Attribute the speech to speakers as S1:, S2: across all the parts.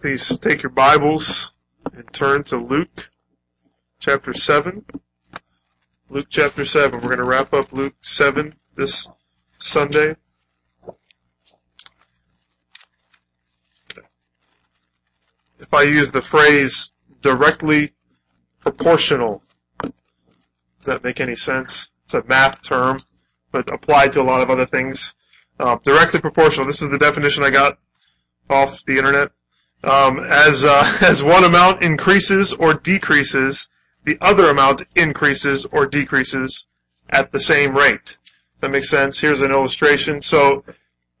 S1: Please take your Bibles and turn to Luke chapter 7. Luke chapter 7. We're going to wrap up Luke 7 this Sunday. If I use the phrase directly proportional, does that make any sense? It's a math term, but applied to a lot of other things. Uh, directly proportional. This is the definition I got off the internet. Um, as uh, as one amount increases or decreases, the other amount increases or decreases at the same rate. That make sense? Here's an illustration. So,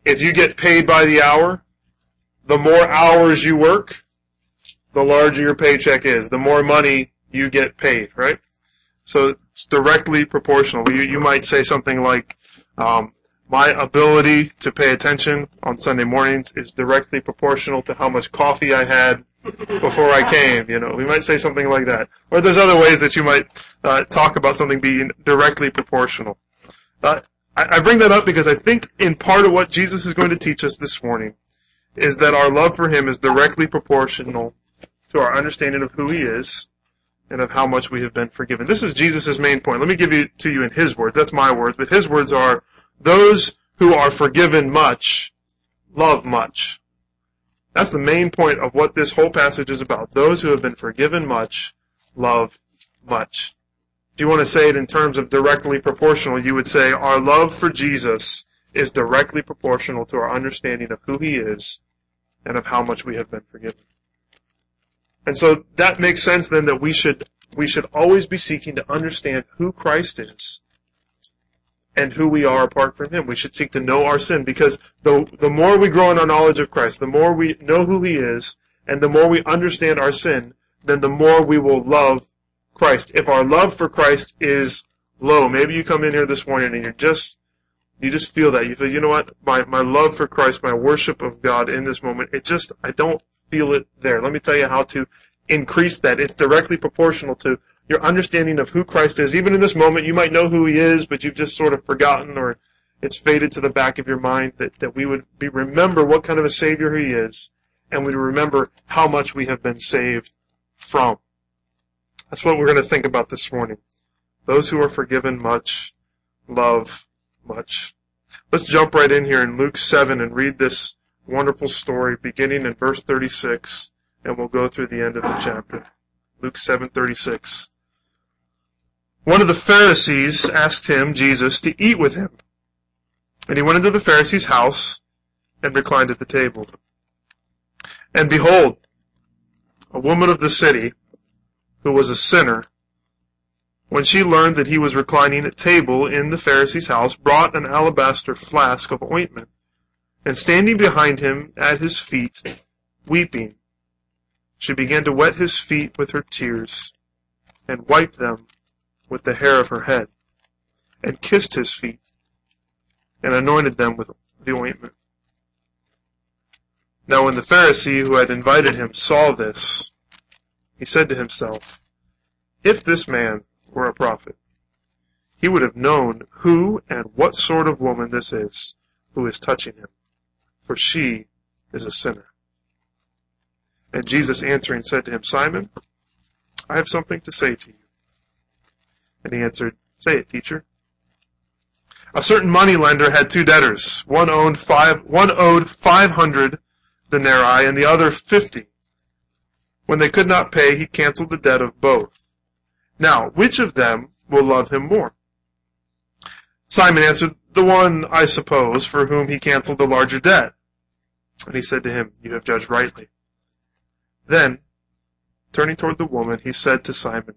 S1: if you get paid by the hour, the more hours you work, the larger your paycheck is. The more money you get paid, right? So it's directly proportional. You, you might say something like, um, my ability to pay attention on Sunday mornings is directly proportional to how much coffee I had before I came. You know, we might say something like that. Or there's other ways that you might uh, talk about something being directly proportional. Uh, I, I bring that up because I think in part of what Jesus is going to teach us this morning is that our love for Him is directly proportional to our understanding of who He is and of how much we have been forgiven. This is Jesus' main point. Let me give it to you in His words. That's my words, but His words are, those who are forgiven much love much. That's the main point of what this whole passage is about. Those who have been forgiven much love much. If you want to say it in terms of directly proportional, you would say our love for Jesus is directly proportional to our understanding of who he is and of how much we have been forgiven. And so that makes sense then that we should we should always be seeking to understand who Christ is and who we are apart from Him. We should seek to know our sin because the, the more we grow in our knowledge of Christ, the more we know who He is, and the more we understand our sin, then the more we will love Christ. If our love for Christ is low, maybe you come in here this morning and you're just, you just feel that. You feel, you know what? My, my love for Christ, my worship of God in this moment, it just, I don't feel it there. Let me tell you how to increase that. It's directly proportional to your understanding of who Christ is. Even in this moment, you might know who He is, but you've just sort of forgotten or it's faded to the back of your mind that, that we would be remember what kind of a Savior He is and we remember how much we have been saved from. That's what we're going to think about this morning. Those who are forgiven much love much. Let's jump right in here in Luke 7 and read this wonderful story beginning in verse 36 and we'll go through the end of the chapter. Luke 7:36. One of the Pharisees asked him, Jesus, to eat with him. And he went into the Pharisee's house and reclined at the table. And behold, a woman of the city, who was a sinner, when she learned that he was reclining at table in the Pharisee's house, brought an alabaster flask of ointment, and standing behind him at his feet, weeping, she began to wet his feet with her tears, and wiped them with the hair of her head, and kissed his feet, and anointed them with the ointment. Now when the Pharisee who had invited him saw this, he said to himself, If this man were a prophet, he would have known who and what sort of woman this is who is touching him, for she is a sinner. And Jesus answering said to him, Simon, I have something to say to you. And he answered, Say it, teacher. A certain money lender had two debtors. One owed five, one owed five hundred denarii and the other fifty. When they could not pay, he canceled the debt of both. Now, which of them will love him more? Simon answered, The one, I suppose, for whom he canceled the larger debt. And he said to him, You have judged rightly. Then, turning toward the woman, he said to Simon,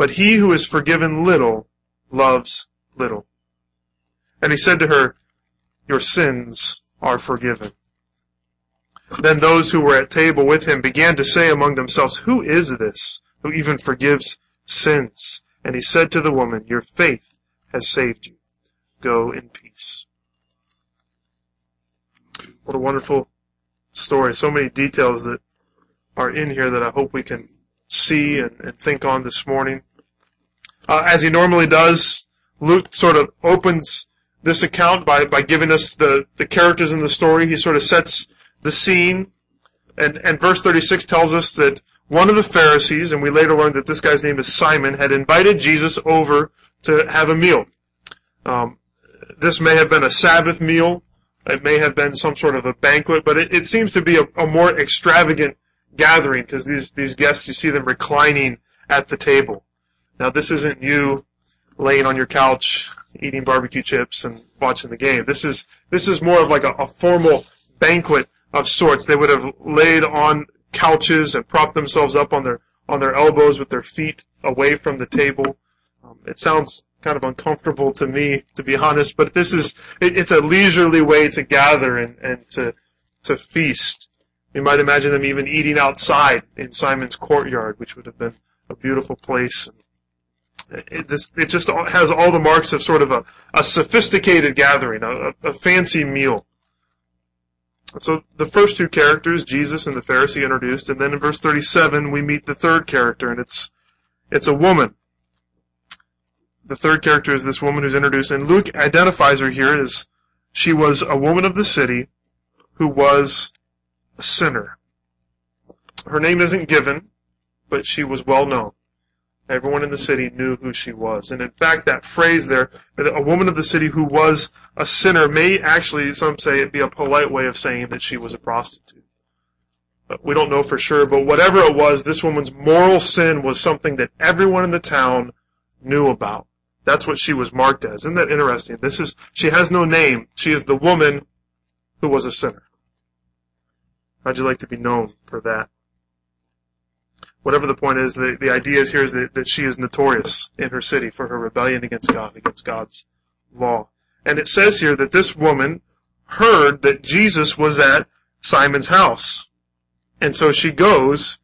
S1: But he who is forgiven little loves little. And he said to her, Your sins are forgiven. Then those who were at table with him began to say among themselves, Who is this who even forgives sins? And he said to the woman, Your faith has saved you. Go in peace. What a wonderful story. So many details that are in here that I hope we can see and, and think on this morning. Uh, as he normally does, Luke sort of opens this account by, by giving us the, the characters in the story. He sort of sets the scene. And, and verse 36 tells us that one of the Pharisees, and we later learned that this guy's name is Simon, had invited Jesus over to have a meal. Um, this may have been a Sabbath meal. It may have been some sort of a banquet, but it, it seems to be a, a more extravagant gathering because these, these guests, you see them reclining at the table. Now this isn't you laying on your couch eating barbecue chips and watching the game. This is, this is more of like a, a formal banquet of sorts. They would have laid on couches and propped themselves up on their, on their elbows with their feet away from the table. Um, it sounds kind of uncomfortable to me, to be honest, but this is, it, it's a leisurely way to gather and, and to, to feast. You might imagine them even eating outside in Simon's courtyard, which would have been a beautiful place. It, this, it just has all the marks of sort of a, a sophisticated gathering, a, a fancy meal. So the first two characters, Jesus and the Pharisee, introduced, and then in verse 37 we meet the third character, and it's it's a woman. The third character is this woman who's introduced, and Luke identifies her here as she was a woman of the city who was a sinner. Her name isn't given, but she was well known. Everyone in the city knew who she was. And in fact, that phrase there, a woman of the city who was a sinner, may actually, some say, it be a polite way of saying that she was a prostitute. But we don't know for sure, but whatever it was, this woman's moral sin was something that everyone in the town knew about. That's what she was marked as. Isn't that interesting? This is, she has no name. She is the woman who was a sinner. How'd you like to be known for that? Whatever the point is, the, the idea is here is that, that she is notorious in her city for her rebellion against God, against God's law. And it says here that this woman heard that Jesus was at Simon's house. And so she goes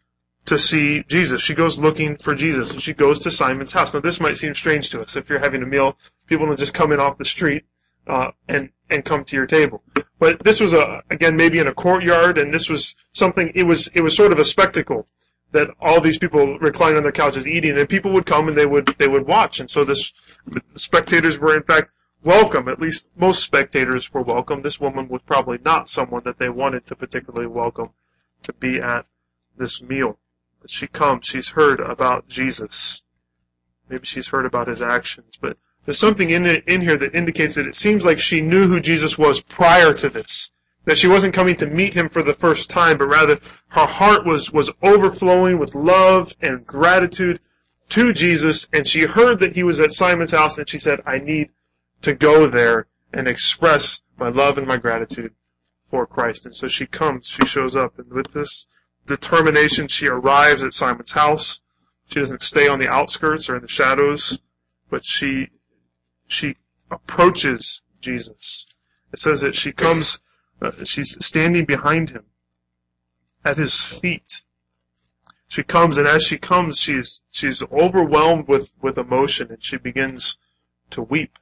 S1: to see Jesus. She goes looking for Jesus and she goes to Simon's house. Now this might seem strange to us. If you're having a meal, people don't just come in off the street, uh, and, and come to your table. But this was a, again, maybe in a courtyard and this was something, it was, it was sort of a spectacle that all these people reclining on their couches eating, and people would come and they would they would watch, and so this spectators were in fact welcome. At least most spectators were welcome. This woman was probably not someone that they wanted to particularly welcome to be at this meal. But she comes. She's heard about Jesus. Maybe she's heard about his actions, but there's something in it, in here that indicates that it seems like she knew who Jesus was prior to this. That she wasn't coming to meet him for the first time, but rather her heart was, was overflowing with love and gratitude to Jesus, and she heard that he was at Simon's house, and she said, I need to go there and express my love and my gratitude for Christ. And so she comes, she shows up, and with this determination, she arrives at Simon's house. She doesn't stay on the outskirts or in the shadows, but she, she approaches Jesus. It says that she comes uh, she's standing behind him at his feet. She comes, and as she comes, she's she's overwhelmed with with emotion, and she begins to weep.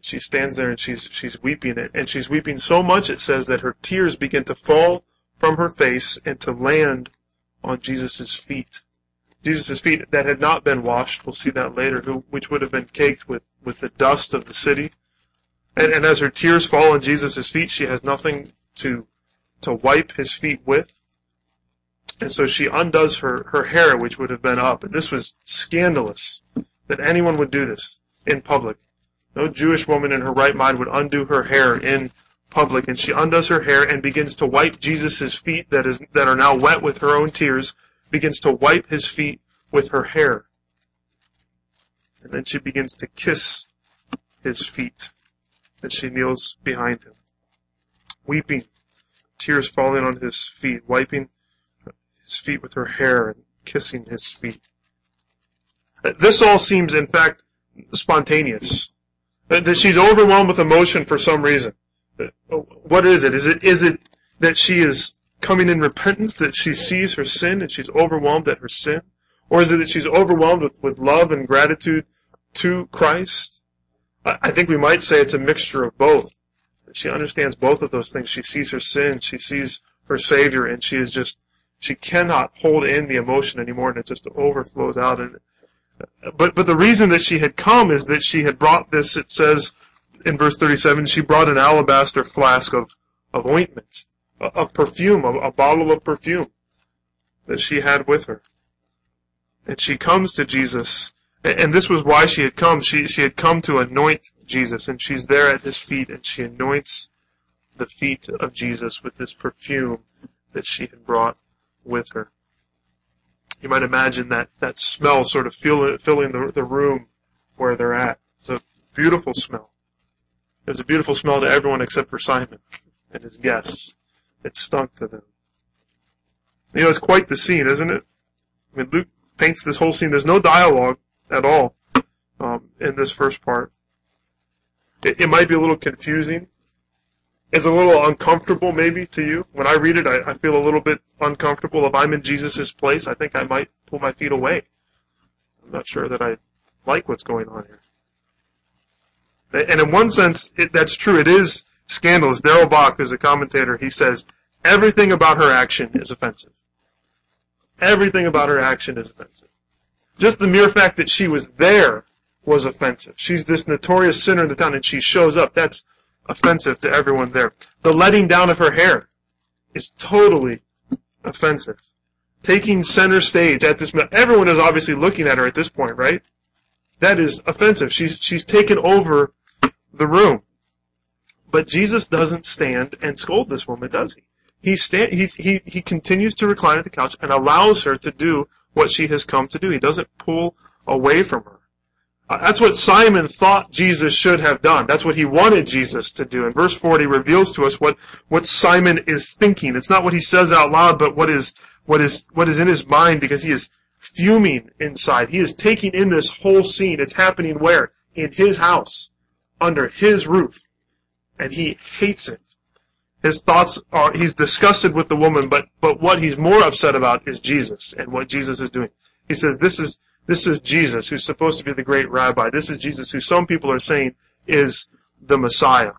S1: She stands there and she's she's weeping, and she's weeping so much it says that her tears begin to fall from her face and to land on Jesus' feet. Jesus' feet that had not been washed, we'll see that later, who, which would have been caked with, with the dust of the city. And, and as her tears fall on Jesus' feet, she has nothing to, to wipe his feet with. And so she undoes her, her hair, which would have been up. And this was scandalous that anyone would do this in public. No Jewish woman in her right mind would undo her hair in public. And she undoes her hair and begins to wipe Jesus' feet that is, that are now wet with her own tears, begins to wipe his feet with her hair. And then she begins to kiss his feet and she kneels behind him, weeping, tears falling on his feet, wiping his feet with her hair and kissing his feet. This all seems, in fact, spontaneous. That she's overwhelmed with emotion for some reason. What is it? Is it is it that she is coming in repentance, that she sees her sin and she's overwhelmed at her sin? Or is it that she's overwhelmed with, with love and gratitude to Christ? I think we might say it's a mixture of both. She understands both of those things. She sees her sin, she sees her Savior, and she is just, she cannot hold in the emotion anymore, and it just overflows out. And but but the reason that she had come is that she had brought this. It says in verse 37, she brought an alabaster flask of of ointment, of perfume, a, a bottle of perfume that she had with her. And she comes to Jesus, and this was why she had come. She, she had come to anoint Jesus, and she's there at his feet, and she anoints the feet of Jesus with this perfume that she had brought with her. You might imagine that, that smell sort of fill, filling the, the room where they're at. It's a beautiful smell. It was a beautiful smell to everyone except for Simon and his guests. It stunk to them. You know, it's quite the scene, isn't it? I mean, Luke paints this whole scene. There's no dialogue at all um, in this first part. It, it, might be a little confusing. It's a little uncomfortable, maybe, to you. When I read it, I, I feel a little bit uncomfortable. If I'm in Jesus' place, I think I might pull my feet away. I'm not sure that I like what's going on here. And in one sense, it, that's true. It is scandalous. Darrell Bock, who's a commentator, he says, everything about her action is offensive. Everything about her action is offensive. Just the mere fact that she was there was offensive. She's this notorious sinner in the town and she shows up. That's offensive to everyone there. The letting down of her hair is totally offensive. Taking center stage at this, everyone is obviously looking at her at this point, right? That is offensive. She's, she's taken over the room. But Jesus doesn't stand and scold this woman, does he? He, sta- he, he continues to recline at the couch and allows her to do what she has come to do. He doesn't pull away from her. Uh, that's what Simon thought Jesus should have done. That's what he wanted Jesus to do. And verse 40 reveals to us what, what Simon is thinking. It's not what he says out loud, but what is, what is, what is in his mind because he is fuming inside. He is taking in this whole scene. It's happening where? In his house. Under his roof. And he hates it. His thoughts are, he's disgusted with the woman, but, but what he's more upset about is Jesus and what Jesus is doing. He says, this is, this is Jesus who's supposed to be the great rabbi. This is Jesus who some people are saying is the Messiah.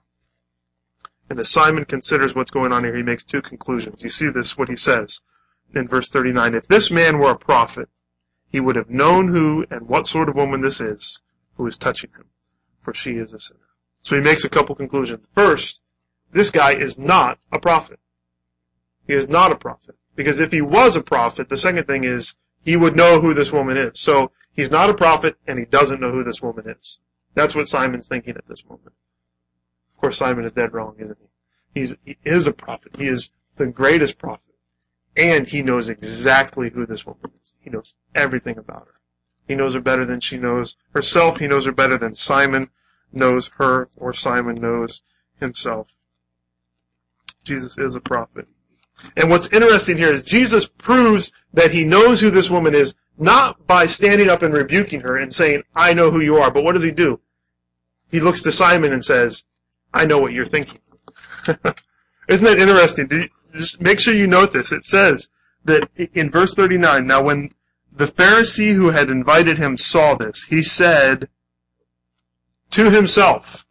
S1: And as Simon considers what's going on here, he makes two conclusions. You see this, what he says in verse 39. If this man were a prophet, he would have known who and what sort of woman this is who is touching him, for she is a sinner. So he makes a couple conclusions. First, this guy is not a prophet. He is not a prophet. Because if he was a prophet, the second thing is he would know who this woman is. So he's not a prophet and he doesn't know who this woman is. That's what Simon's thinking at this moment. Of course, Simon is dead wrong, isn't he? He's, he is a prophet. He is the greatest prophet. And he knows exactly who this woman is. He knows everything about her. He knows her better than she knows herself. He knows her better than Simon knows her or Simon knows himself. Jesus is a prophet. And what's interesting here is Jesus proves that he knows who this woman is, not by standing up and rebuking her and saying, I know who you are, but what does he do? He looks to Simon and says, I know what you're thinking. Isn't that interesting? You, just make sure you note this. It says that in verse 39, now when the Pharisee who had invited him saw this, he said to himself,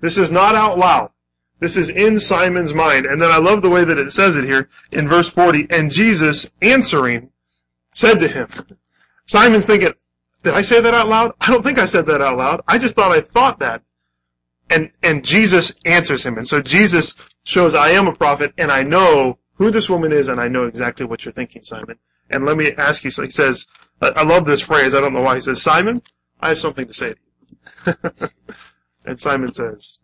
S1: this is not out loud. This is in Simon's mind. And then I love the way that it says it here in verse 40. And Jesus, answering, said to him, Simon's thinking, did I say that out loud? I don't think I said that out loud. I just thought I thought that. And, and Jesus answers him. And so Jesus shows I am a prophet and I know who this woman is and I know exactly what you're thinking, Simon. And let me ask you, so he says, I love this phrase. I don't know why. He says, Simon, I have something to say to you. and Simon says,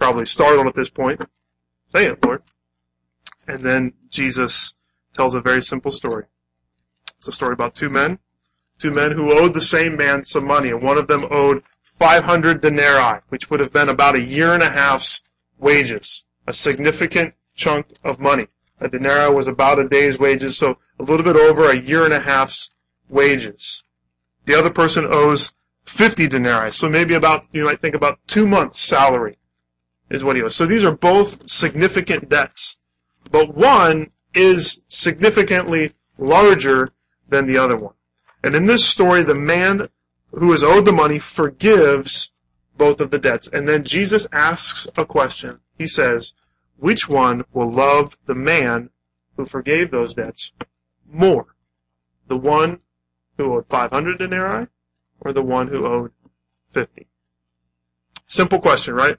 S1: probably startled at this point. Say it, Lord. And then Jesus tells a very simple story. It's a story about two men, two men who owed the same man some money, and one of them owed 500 denarii, which would have been about a year and a half's wages, a significant chunk of money. A denarii was about a day's wages, so a little bit over a year and a half's wages. The other person owes 50 denarii, so maybe about, you might think about two months' salary is what he owes. So these are both significant debts. but one is significantly larger than the other one. And in this story, the man who is owed the money forgives both of the debts. And then Jesus asks a question. He says, which one will love the man who forgave those debts more? The one who owed 500 denarii or the one who owed 50? Simple question, right?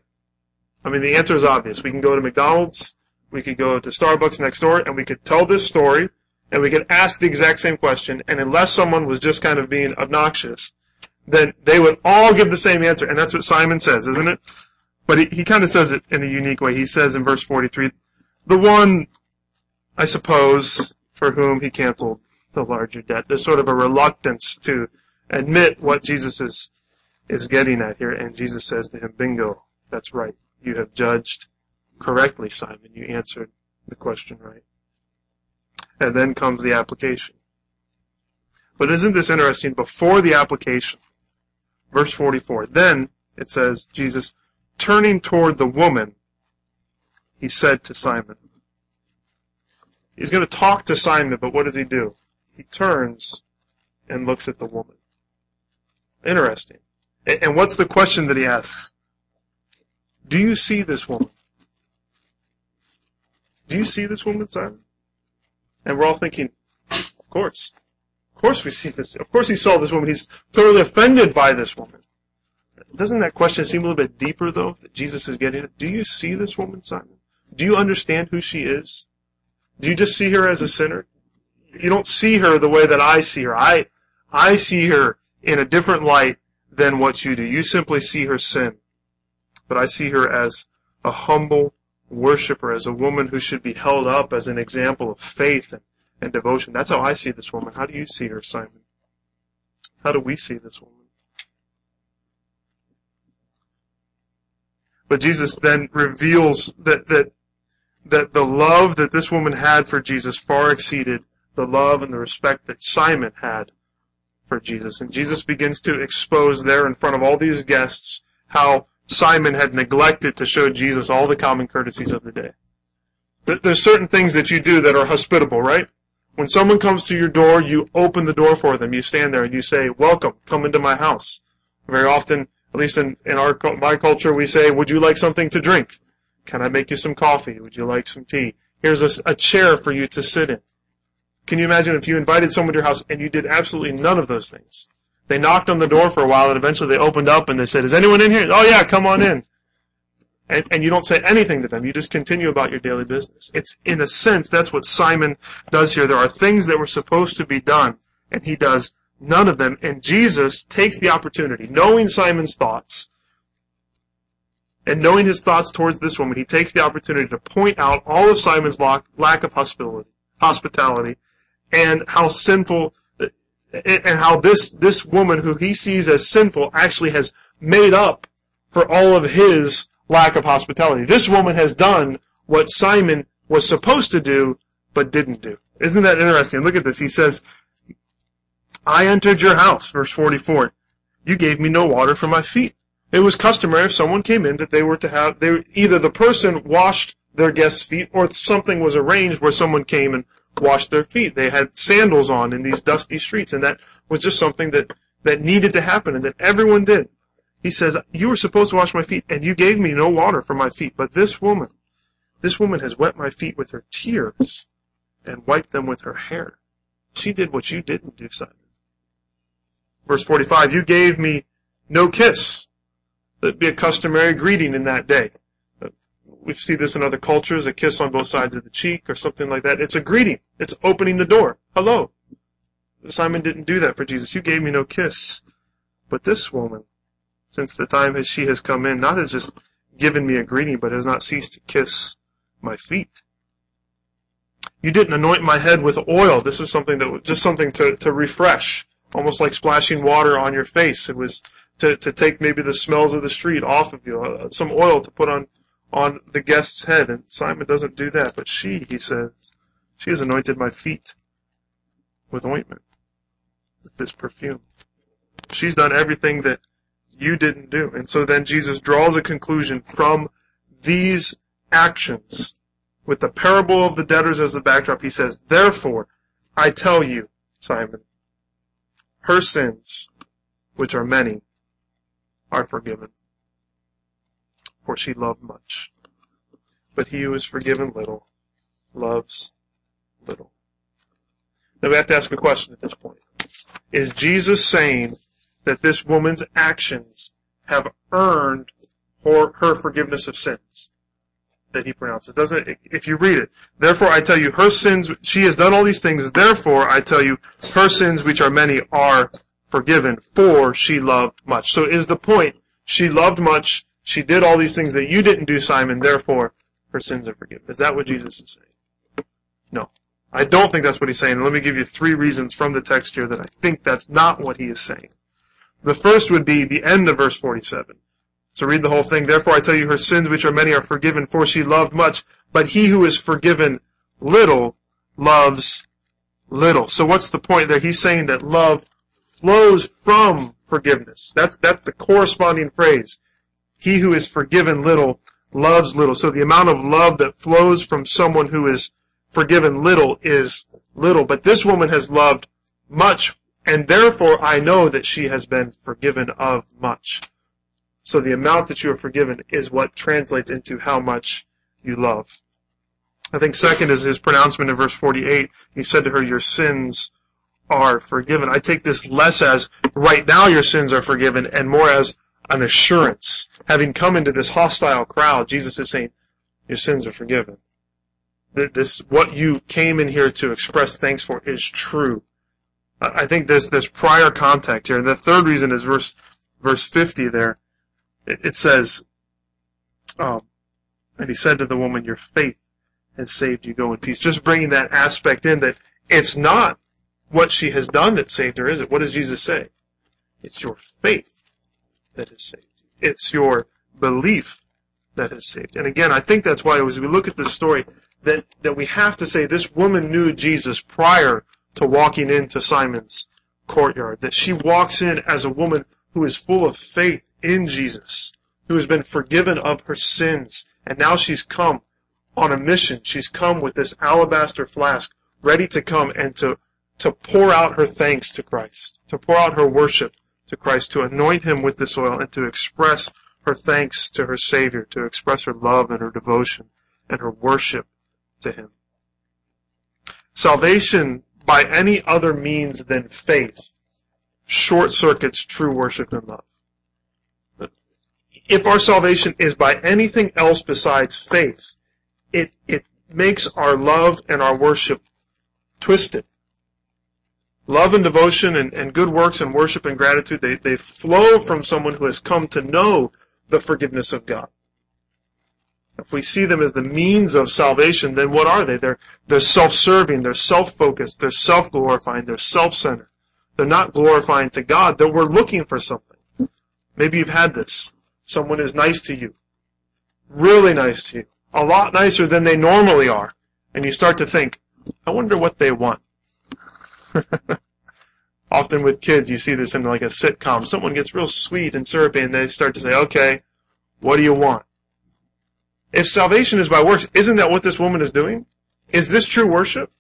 S1: I mean, the answer is obvious. We can go to McDonald's, we could go to Starbucks next door, and we could tell this story, and we could ask the exact same question, and unless someone was just kind of being obnoxious, then they would all give the same answer, and that's what Simon says, isn't it? But he, he kind of says it in a unique way. He says in verse 43, the one, I suppose, for whom he canceled the larger debt. There's sort of a reluctance to admit what Jesus is, is getting at here, and Jesus says to him, bingo, that's right. You have judged correctly, Simon. You answered the question right. And then comes the application. But isn't this interesting? Before the application, verse 44, then it says, Jesus, turning toward the woman, he said to Simon. He's going to talk to Simon, but what does he do? He turns and looks at the woman. Interesting. And what's the question that he asks? Do you see this woman? Do you see this woman, Simon? And we're all thinking, of course. Of course we see this. Of course he saw this woman. He's totally offended by this woman. Doesn't that question seem a little bit deeper, though, that Jesus is getting at? Do you see this woman, Simon? Do you understand who she is? Do you just see her as a sinner? You don't see her the way that I see her. I, I see her in a different light than what you do. You simply see her sin. But I see her as a humble worshiper, as a woman who should be held up as an example of faith and, and devotion. That's how I see this woman. How do you see her, Simon? How do we see this woman? But Jesus then reveals that, that, that the love that this woman had for Jesus far exceeded the love and the respect that Simon had for Jesus. And Jesus begins to expose there in front of all these guests how Simon had neglected to show Jesus all the common courtesies of the day. There's certain things that you do that are hospitable, right? When someone comes to your door, you open the door for them. You stand there and you say, welcome, come into my house. Very often, at least in, in our, my culture, we say, would you like something to drink? Can I make you some coffee? Would you like some tea? Here's a, a chair for you to sit in. Can you imagine if you invited someone to your house and you did absolutely none of those things? They knocked on the door for a while and eventually they opened up and they said, is anyone in here? Oh yeah, come on in. And, and you don't say anything to them. You just continue about your daily business. It's, in a sense, that's what Simon does here. There are things that were supposed to be done and he does none of them. And Jesus takes the opportunity, knowing Simon's thoughts, and knowing his thoughts towards this woman, he takes the opportunity to point out all of Simon's lack of hospitality, hospitality, and how sinful and how this, this woman who he sees as sinful actually has made up for all of his lack of hospitality. This woman has done what Simon was supposed to do, but didn't do. Isn't that interesting? Look at this. He says, I entered your house, verse 44. You gave me no water for my feet. It was customary if someone came in that they were to have, they, either the person washed their guest's feet or something was arranged where someone came and wash their feet. They had sandals on in these dusty streets, and that was just something that, that needed to happen and that everyone did. He says, you were supposed to wash my feet, and you gave me no water for my feet, but this woman, this woman has wet my feet with her tears and wiped them with her hair. She did what you didn't do, Simon. Verse 45, you gave me no kiss. That'd be a customary greeting in that day we see this in other cultures, a kiss on both sides of the cheek or something like that. It's a greeting. It's opening the door. Hello. Simon didn't do that for Jesus. You gave me no kiss. But this woman, since the time as she has come in, not has just given me a greeting, but has not ceased to kiss my feet. You didn't anoint my head with oil. This is something that was just something to, to refresh, almost like splashing water on your face. It was to, to take maybe the smells of the street off of you, uh, some oil to put on on the guest's head, and Simon doesn't do that. But she, he says, she has anointed my feet with ointment, with this perfume. She's done everything that you didn't do. And so then Jesus draws a conclusion from these actions with the parable of the debtors as the backdrop, he says, Therefore, I tell you, Simon, her sins, which are many, are forgiven. For she loved much. But he who is forgiven little loves little. Now we have to ask a question at this point. Is Jesus saying that this woman's actions have earned her, her forgiveness of sins? That he pronounces. Doesn't it, if you read it, therefore I tell you her sins, she has done all these things, therefore I tell you her sins which are many are forgiven, for she loved much. So is the point, she loved much, she did all these things that you didn't do, Simon, therefore her sins are forgiven. Is that what Jesus is saying? No. I don't think that's what he's saying. Let me give you three reasons from the text here that I think that's not what he is saying. The first would be the end of verse 47. So read the whole thing. Therefore I tell you her sins which are many are forgiven, for she loved much, but he who is forgiven little loves little. So what's the point there? He's saying that love flows from forgiveness. That's, that's the corresponding phrase. He who is forgiven little loves little. So the amount of love that flows from someone who is forgiven little is little. But this woman has loved much, and therefore I know that she has been forgiven of much. So the amount that you are forgiven is what translates into how much you love. I think second is his pronouncement in verse 48. He said to her, your sins are forgiven. I take this less as right now your sins are forgiven and more as an assurance. Having come into this hostile crowd, Jesus is saying, your sins are forgiven. This, what you came in here to express thanks for is true. I think there's this prior contact here. The third reason is verse, verse 50 there. It, says, um, and he said to the woman, your faith has saved you. Go in peace. Just bringing that aspect in that it's not what she has done that saved her, is it? What does Jesus say? It's your faith that has saved. It's your belief that has saved. And again, I think that's why as we look at this story, that, that we have to say this woman knew Jesus prior to walking into Simon's courtyard. That she walks in as a woman who is full of faith in Jesus, who has been forgiven of her sins, and now she's come on a mission. She's come with this alabaster flask, ready to come and to, to pour out her thanks to Christ, to pour out her worship to Christ, to anoint him with this oil, and to express her thanks to her Savior, to express her love and her devotion and her worship to him. Salvation by any other means than faith short circuits true worship and love. If our salvation is by anything else besides faith, it, it makes our love and our worship twisted. Love and devotion and, and good works and worship and gratitude, they, they flow from someone who has come to know the forgiveness of God. If we see them as the means of salvation, then what are they? They're, they're self-serving, they're self-focused, they're self-glorifying, they're self-centered. They're not glorifying to God, though we're looking for something. Maybe you've had this. Someone is nice to you. Really nice to you. A lot nicer than they normally are. And you start to think, I wonder what they want. Often with kids, you see this in like a sitcom. Someone gets real sweet and syrupy and they start to say, okay, what do you want? If salvation is by works, isn't that what this woman is doing? Is this true worship?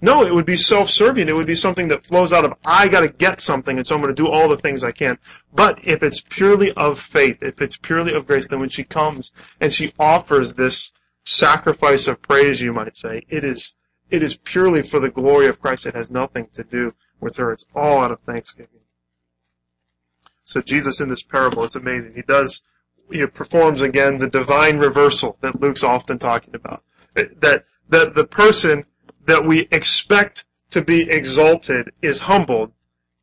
S1: No, it would be self-serving. It would be something that flows out of, I gotta get something, and so I'm gonna do all the things I can. But if it's purely of faith, if it's purely of grace, then when she comes and she offers this sacrifice of praise, you might say, it is, it is purely for the glory of Christ. It has nothing to do with her. It's all out of thanksgiving. So Jesus in this parable, it's amazing. He does he performs again the divine reversal that Luke's often talking about. That, that the person that we expect to be exalted is humbled,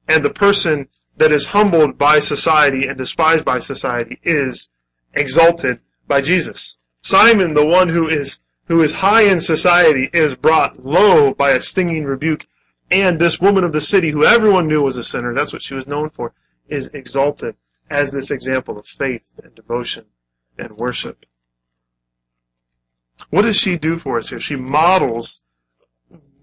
S1: and the person that is humbled by society and despised by society is exalted by Jesus. Simon, the one who is who is high in society, is brought low by a stinging rebuke, and this woman of the city, who everyone knew was a sinner, that's what she was known for, is exalted as this example of faith and devotion and worship. What does she do for us here? She models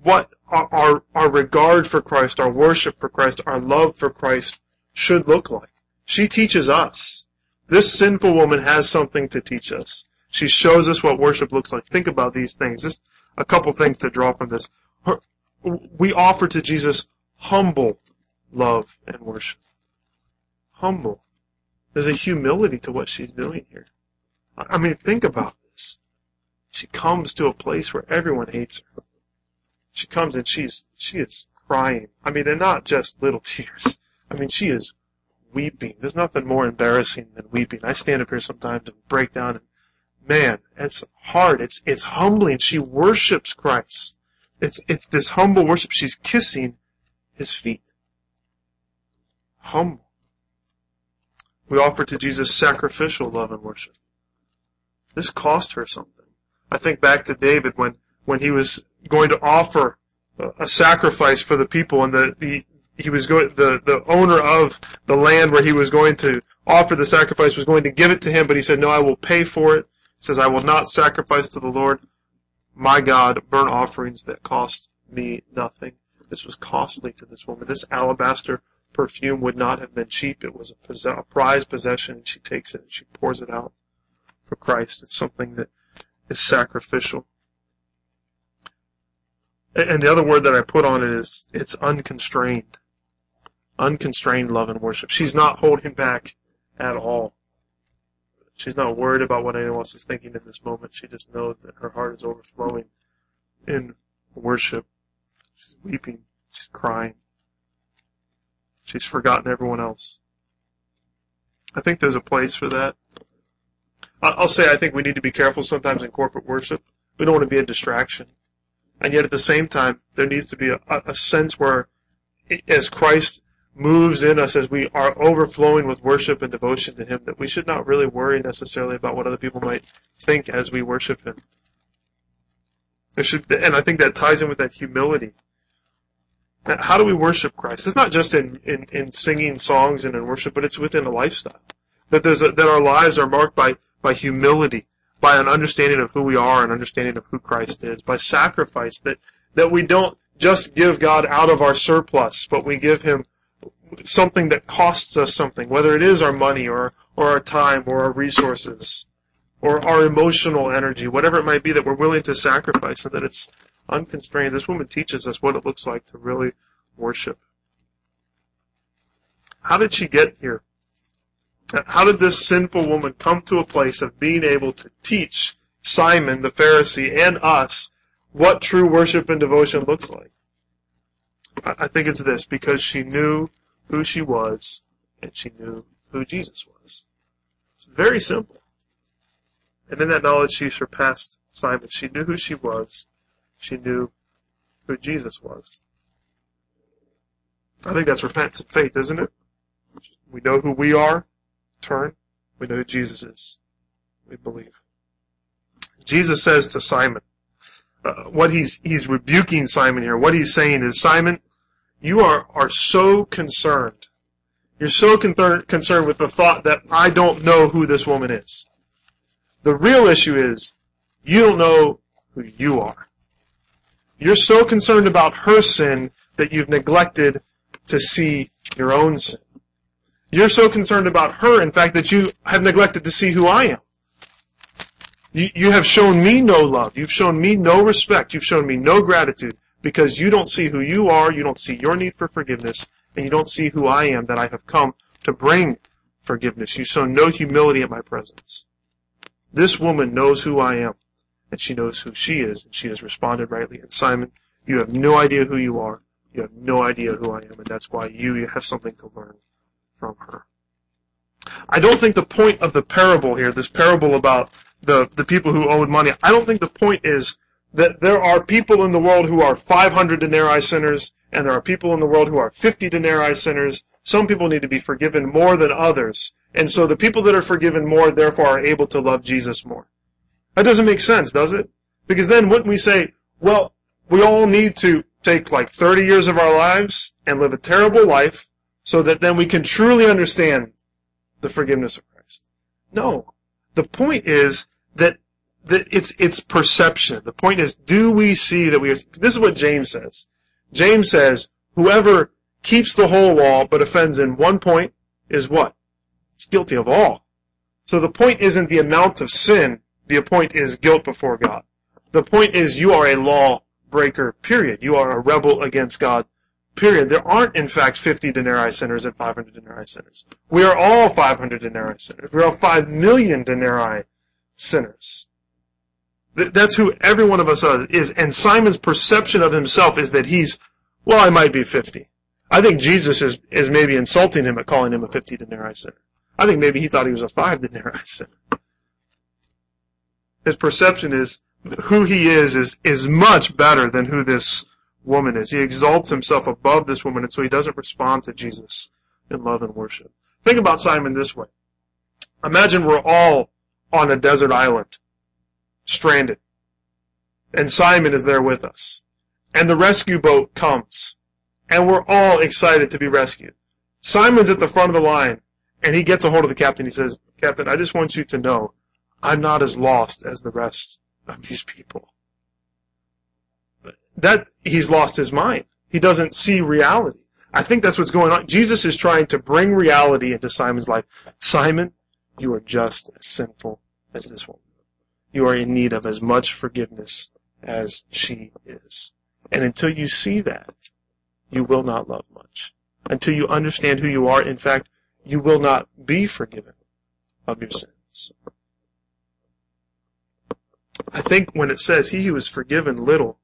S1: what our, our, regard for Christ, our worship for Christ, our love for Christ should look like. She teaches us. This sinful woman has something to teach us. She shows us what worship looks like. Think about these things. Just a couple things to draw from this. Her, we offer to Jesus humble love and worship. Humble. There's a humility to what she's doing here. I mean, think about this. She comes to a place where everyone hates her. She comes and she's, she is crying. I mean, they're not just little tears. I mean, she is weeping. There's nothing more embarrassing than weeping. I stand up here sometimes and break down and man, it's hard. It's, it's humbling. She worships Christ. It's, it's this humble worship. She's kissing his feet. Humble. We offer to Jesus sacrificial love and worship. This cost her something. I think back to David when, when he was going to offer a sacrifice for the people and the, the he was going the, the owner of the land where he was going to offer the sacrifice was going to give it to him, but he said, No, I will pay for it. Says, I will not sacrifice to the Lord my God burnt offerings that cost me nothing. This was costly to this woman. This alabaster perfume would not have been cheap. It was a, a prized possession, and she takes it and she pours it out for Christ. It's something that is sacrificial. And the other word that I put on it is it's unconstrained. Unconstrained love and worship. She's not holding back at all. She's not worried about what anyone else is thinking in this moment. She just knows that her heart is overflowing in worship. She's weeping. She's crying. She's forgotten everyone else. I think there's a place for that. I'll say I think we need to be careful sometimes in corporate worship. We don't want to be a distraction. And yet at the same time, there needs to be a, a sense where as Christ moves in us, as we are overflowing with worship and devotion to Him, that we should not really worry necessarily about what other people might think as we worship Him. There should, and I think that ties in with that humility. How do we worship Christ? It's not just in, in, in singing songs and in worship, but it's within a lifestyle. That there's a, that our lives are marked by, by humility, by an understanding of who we are, an understanding of who Christ is, by sacrifice, that, that we don't just give God out of our surplus, but we give Him something that costs us something, whether it is our money or, or our time or our resources or our emotional energy, whatever it might be that we're willing to sacrifice and that it's unconstrained. This woman teaches us what it looks like to really worship. How did she get here? How did this sinful woman come to a place of being able to teach Simon the Pharisee and us what true worship and devotion looks like? I think it's this because she knew who she was and she knew who Jesus was. It's very simple. And in that knowledge, she surpassed Simon. She knew who she was. She knew who Jesus was. I think that's repentance and faith, isn't it? We know who we are, turn. We know who Jesus is. We believe. Jesus says to Simon, uh, what he's, he's rebuking Simon here, what he's saying is, Simon, you are, are so concerned. You're so con- concerned with the thought that I don't know who this woman is. The real issue is, you don't know who you are. You're so concerned about her sin that you've neglected to see your own sin. You're so concerned about her, in fact, that you have neglected to see who I am. You, you have shown me no love. You've shown me no respect. You've shown me no gratitude because you don't see who you are. You don't see your need for forgiveness and you don't see who I am that I have come to bring forgiveness. You show no humility in my presence. This woman knows who I am and she knows who she is and she has responded rightly. And Simon, you have no idea who you are. You have no idea who I am and that's why you, you have something to learn from her. I don't think the point of the parable here, this parable about the, the people who owed money, I don't think the point is that there are people in the world who are 500 denarii sinners, and there are people in the world who are 50 denarii sinners. Some people need to be forgiven more than others. And so the people that are forgiven more, therefore, are able to love Jesus more. That doesn't make sense, does it? Because then wouldn't we say, well, we all need to take like 30 years of our lives and live a terrible life so that then we can truly understand the forgiveness of Christ. No. The point is that, it's, it's perception. The point is, do we see that we are, this is what James says. James says, whoever keeps the whole law but offends in one point is what? It's guilty of all. So the point isn't the amount of sin The point is guilt before God. The point is you are a law breaker, period. You are a rebel against God, period. There aren't, in fact, 50 denarii sinners and 500 denarii sinners. We are all 500 denarii sinners. We are all 5 million denarii sinners. That's who every one of us is. And Simon's perception of himself is that he's, well, I might be 50. I think Jesus is, is maybe insulting him at calling him a 50 denarii sinner. I think maybe he thought he was a 5 denarii sinner. His perception is who he is is, is much better than who this woman is. He exalts himself above this woman, and so he doesn't respond to Jesus in love and worship. Think about Simon this way. Imagine we're all on a desert island, stranded, and Simon is there with us. And the rescue boat comes, and we're all excited to be rescued. Simon's at the front of the line, and he gets a hold of the captain. He says, Captain, I just want you to know I'm not as lost as the rest of these people. That he's lost his mind. He doesn't see reality. I think that's what's going on. Jesus is trying to bring reality into Simon's life. Simon, you are just as sinful as this woman. You are in need of as much forgiveness as she is. And until you see that, you will not love much. Until you understand who you are, in fact, you will not be forgiven of your sins. I think when it says he who is forgiven little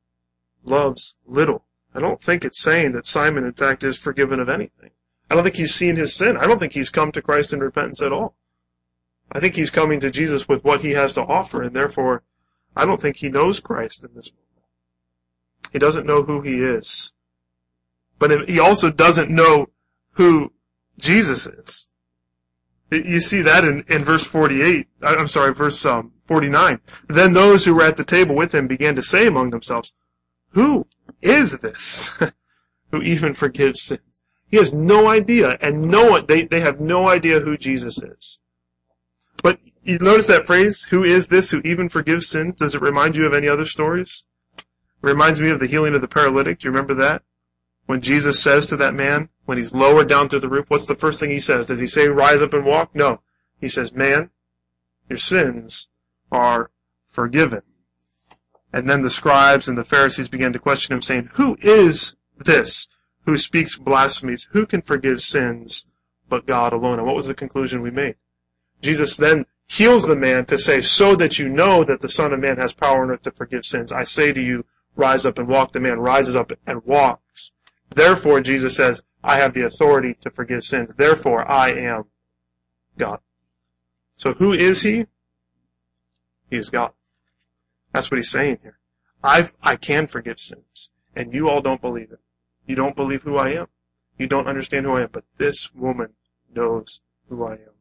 S1: loves little, I don't think it's saying that Simon, in fact, is forgiven of anything. I don't think he's seen his sin. I don't think he's come to Christ in repentance at all. I think he's coming to Jesus with what he has to offer, and therefore, I don't think he knows Christ in this moment. He doesn't know who he is. But he also doesn't know who Jesus is. You see that in, in verse 48, I'm sorry, verse um, 49. Then those who were at the table with him began to say among themselves, Who is this who even forgives sins? He has no idea, and no one, they, they have no idea who Jesus is. But you notice that phrase, who is this who even forgives sins? Does it remind you of any other stories? It reminds me of the healing of the paralytic. Do you remember that? When Jesus says to that man, when he's lowered down to the roof, what's the first thing he says? Does he say, rise up and walk? No. He says, man, your sins are forgiven. And then the scribes and the Pharisees began to question him, saying, Who is this who speaks blasphemies? Who can forgive sins but God alone? And what was the conclusion we made? Jesus then heals the man to say, So that you know that the Son of Man has power on earth to forgive sins, I say to you, rise up and walk. The man rises up and walks. Therefore, Jesus says, I have the authority to forgive sins. Therefore, I am God. So who is he? He is God. That's what he's saying here. I I can forgive sins, and you all don't believe it. You don't believe who I am. You don't understand who I am, but this woman knows who I am.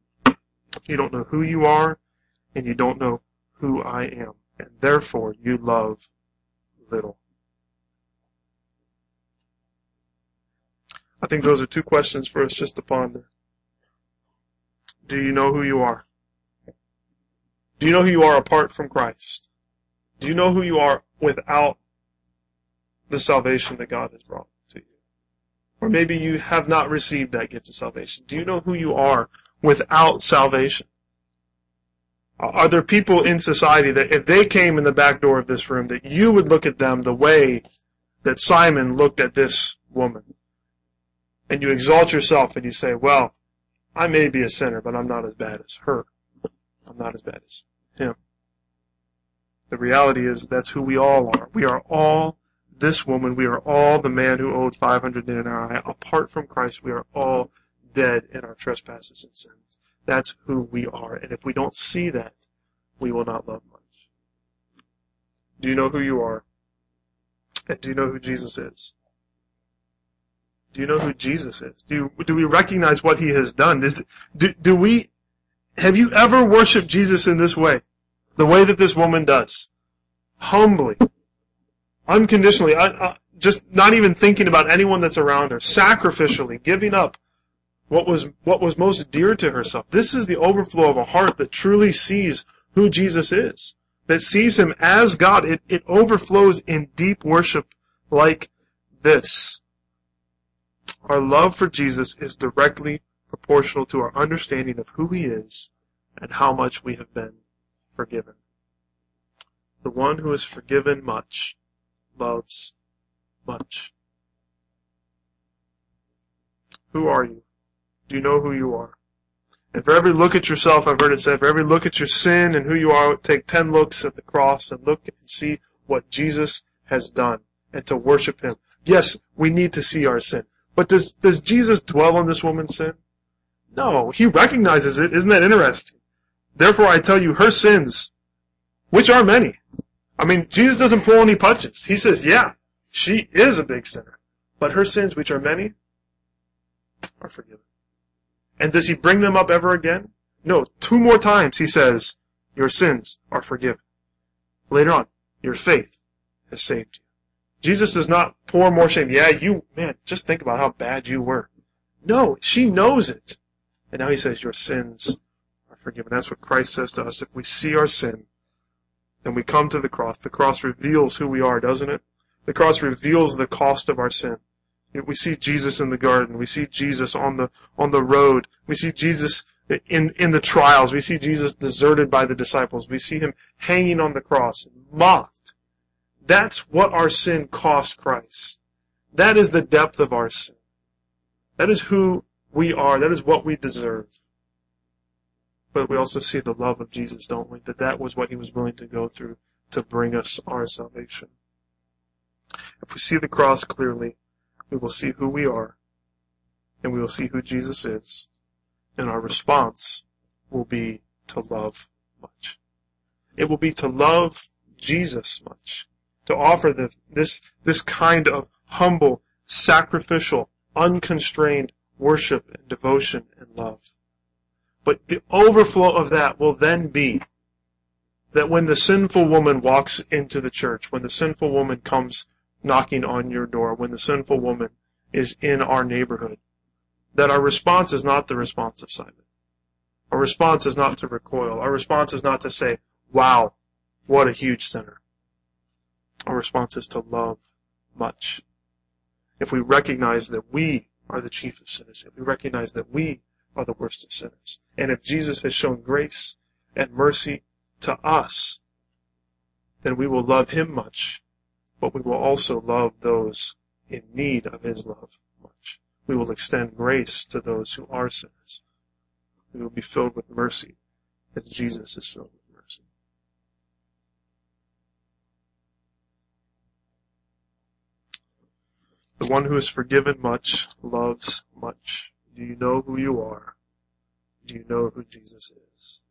S1: You don't know who you are, and you don't know who I am, and therefore you love little. I think those are two questions for us just to ponder. Do you know who you are? Do you know who you are apart from Christ? Do you know who you are without the salvation that God has brought to you? Or maybe you have not received that gift of salvation. Do you know who you are without salvation? Are there people in society that if they came in the back door of this room that you would look at them the way that Simon looked at this woman? and you exalt yourself and you say, well, I may be a sinner, but I'm not as bad as her. I'm not as bad as him. The reality is that's who we all are. We are all this woman. We are all the man who owed 500 denarii. Apart from Christ, we are all dead in our trespasses and sins. That's who we are. And if we don't see that, we will not love much. Do you know who you are? And do you know who Jesus is? Do you know who Jesus is? Do do we recognize what he has done? Is, do, do we, have you ever worshiped Jesus in this way? The way that this woman does? Humbly. Unconditionally. I, I, just not even thinking about anyone that's around her. Sacrificially. Giving up what was, what was most dear to herself. This is the overflow of a heart that truly sees who Jesus is. That sees him as God. It, it overflows in deep worship like this. Our love for Jesus is directly proportional to our understanding of who he is and how much we have been forgiven. The one who is forgiven much loves much. Who are you? Do you know who you are? And for every look at yourself, I've heard it said, for every look at your sin and who you are, take ten looks at the cross and look and see what Jesus has done and to worship Him. Yes, we need to see our sin. But does, does Jesus dwell on this woman's sin? No, He recognizes it. Isn't that interesting? Therefore I tell you, her sins, which are many. I mean, Jesus doesn't pull any punches. He says, yeah, she is a big sinner. But her sins, which are many, are forgiven. And does he bring them up ever again? No, two more times he says, your sins are forgiven. Later on, your faith has saved you. Jesus does not pour more shame. Yeah, you, man, just think about how bad you were. No, she knows it. And now he says, your sins are forgiven. That's what Christ says to us. If we see our sin, then we come to the cross. The cross reveals who we are, doesn't it? The cross reveals the cost of our sin. We see Jesus in the garden. We see Jesus on the, on the road. We see Jesus in, in the trials. We see Jesus deserted by the disciples. We see him hanging on the cross, mocked. That's what our sin cost Christ. That is the depth of our sin. That is who we are. That is what we deserve. But we also see the love of Jesus, don't we? That that was what he was willing to go through to bring us our salvation. If we see the cross clearly, we will see who we are, and we will see who Jesus is, and our response will be to love much. It will be to love Jesus much, to offer the, this, this kind of humble, sacrificial, unconstrained worship and devotion and love. But the overflow of that will then be that when the sinful woman walks into the church, when the sinful woman comes knocking on your door, when the sinful woman is in our neighborhood, that our response is not the response of Simon. Our response is not to recoil. Our response is not to say, wow, what a huge sinner. Our response is to love much. If we recognize that we are the chief of sinners, if we recognize that we are the worst of sinners, and if Jesus has shown grace and mercy to us, then we will love him much but we will also love those in need of His love much. We will extend grace to those who are sinners. We will be filled with mercy as Jesus is filled with mercy. The one who is forgiven much loves much. Do you know who you are? Do you know who Jesus is?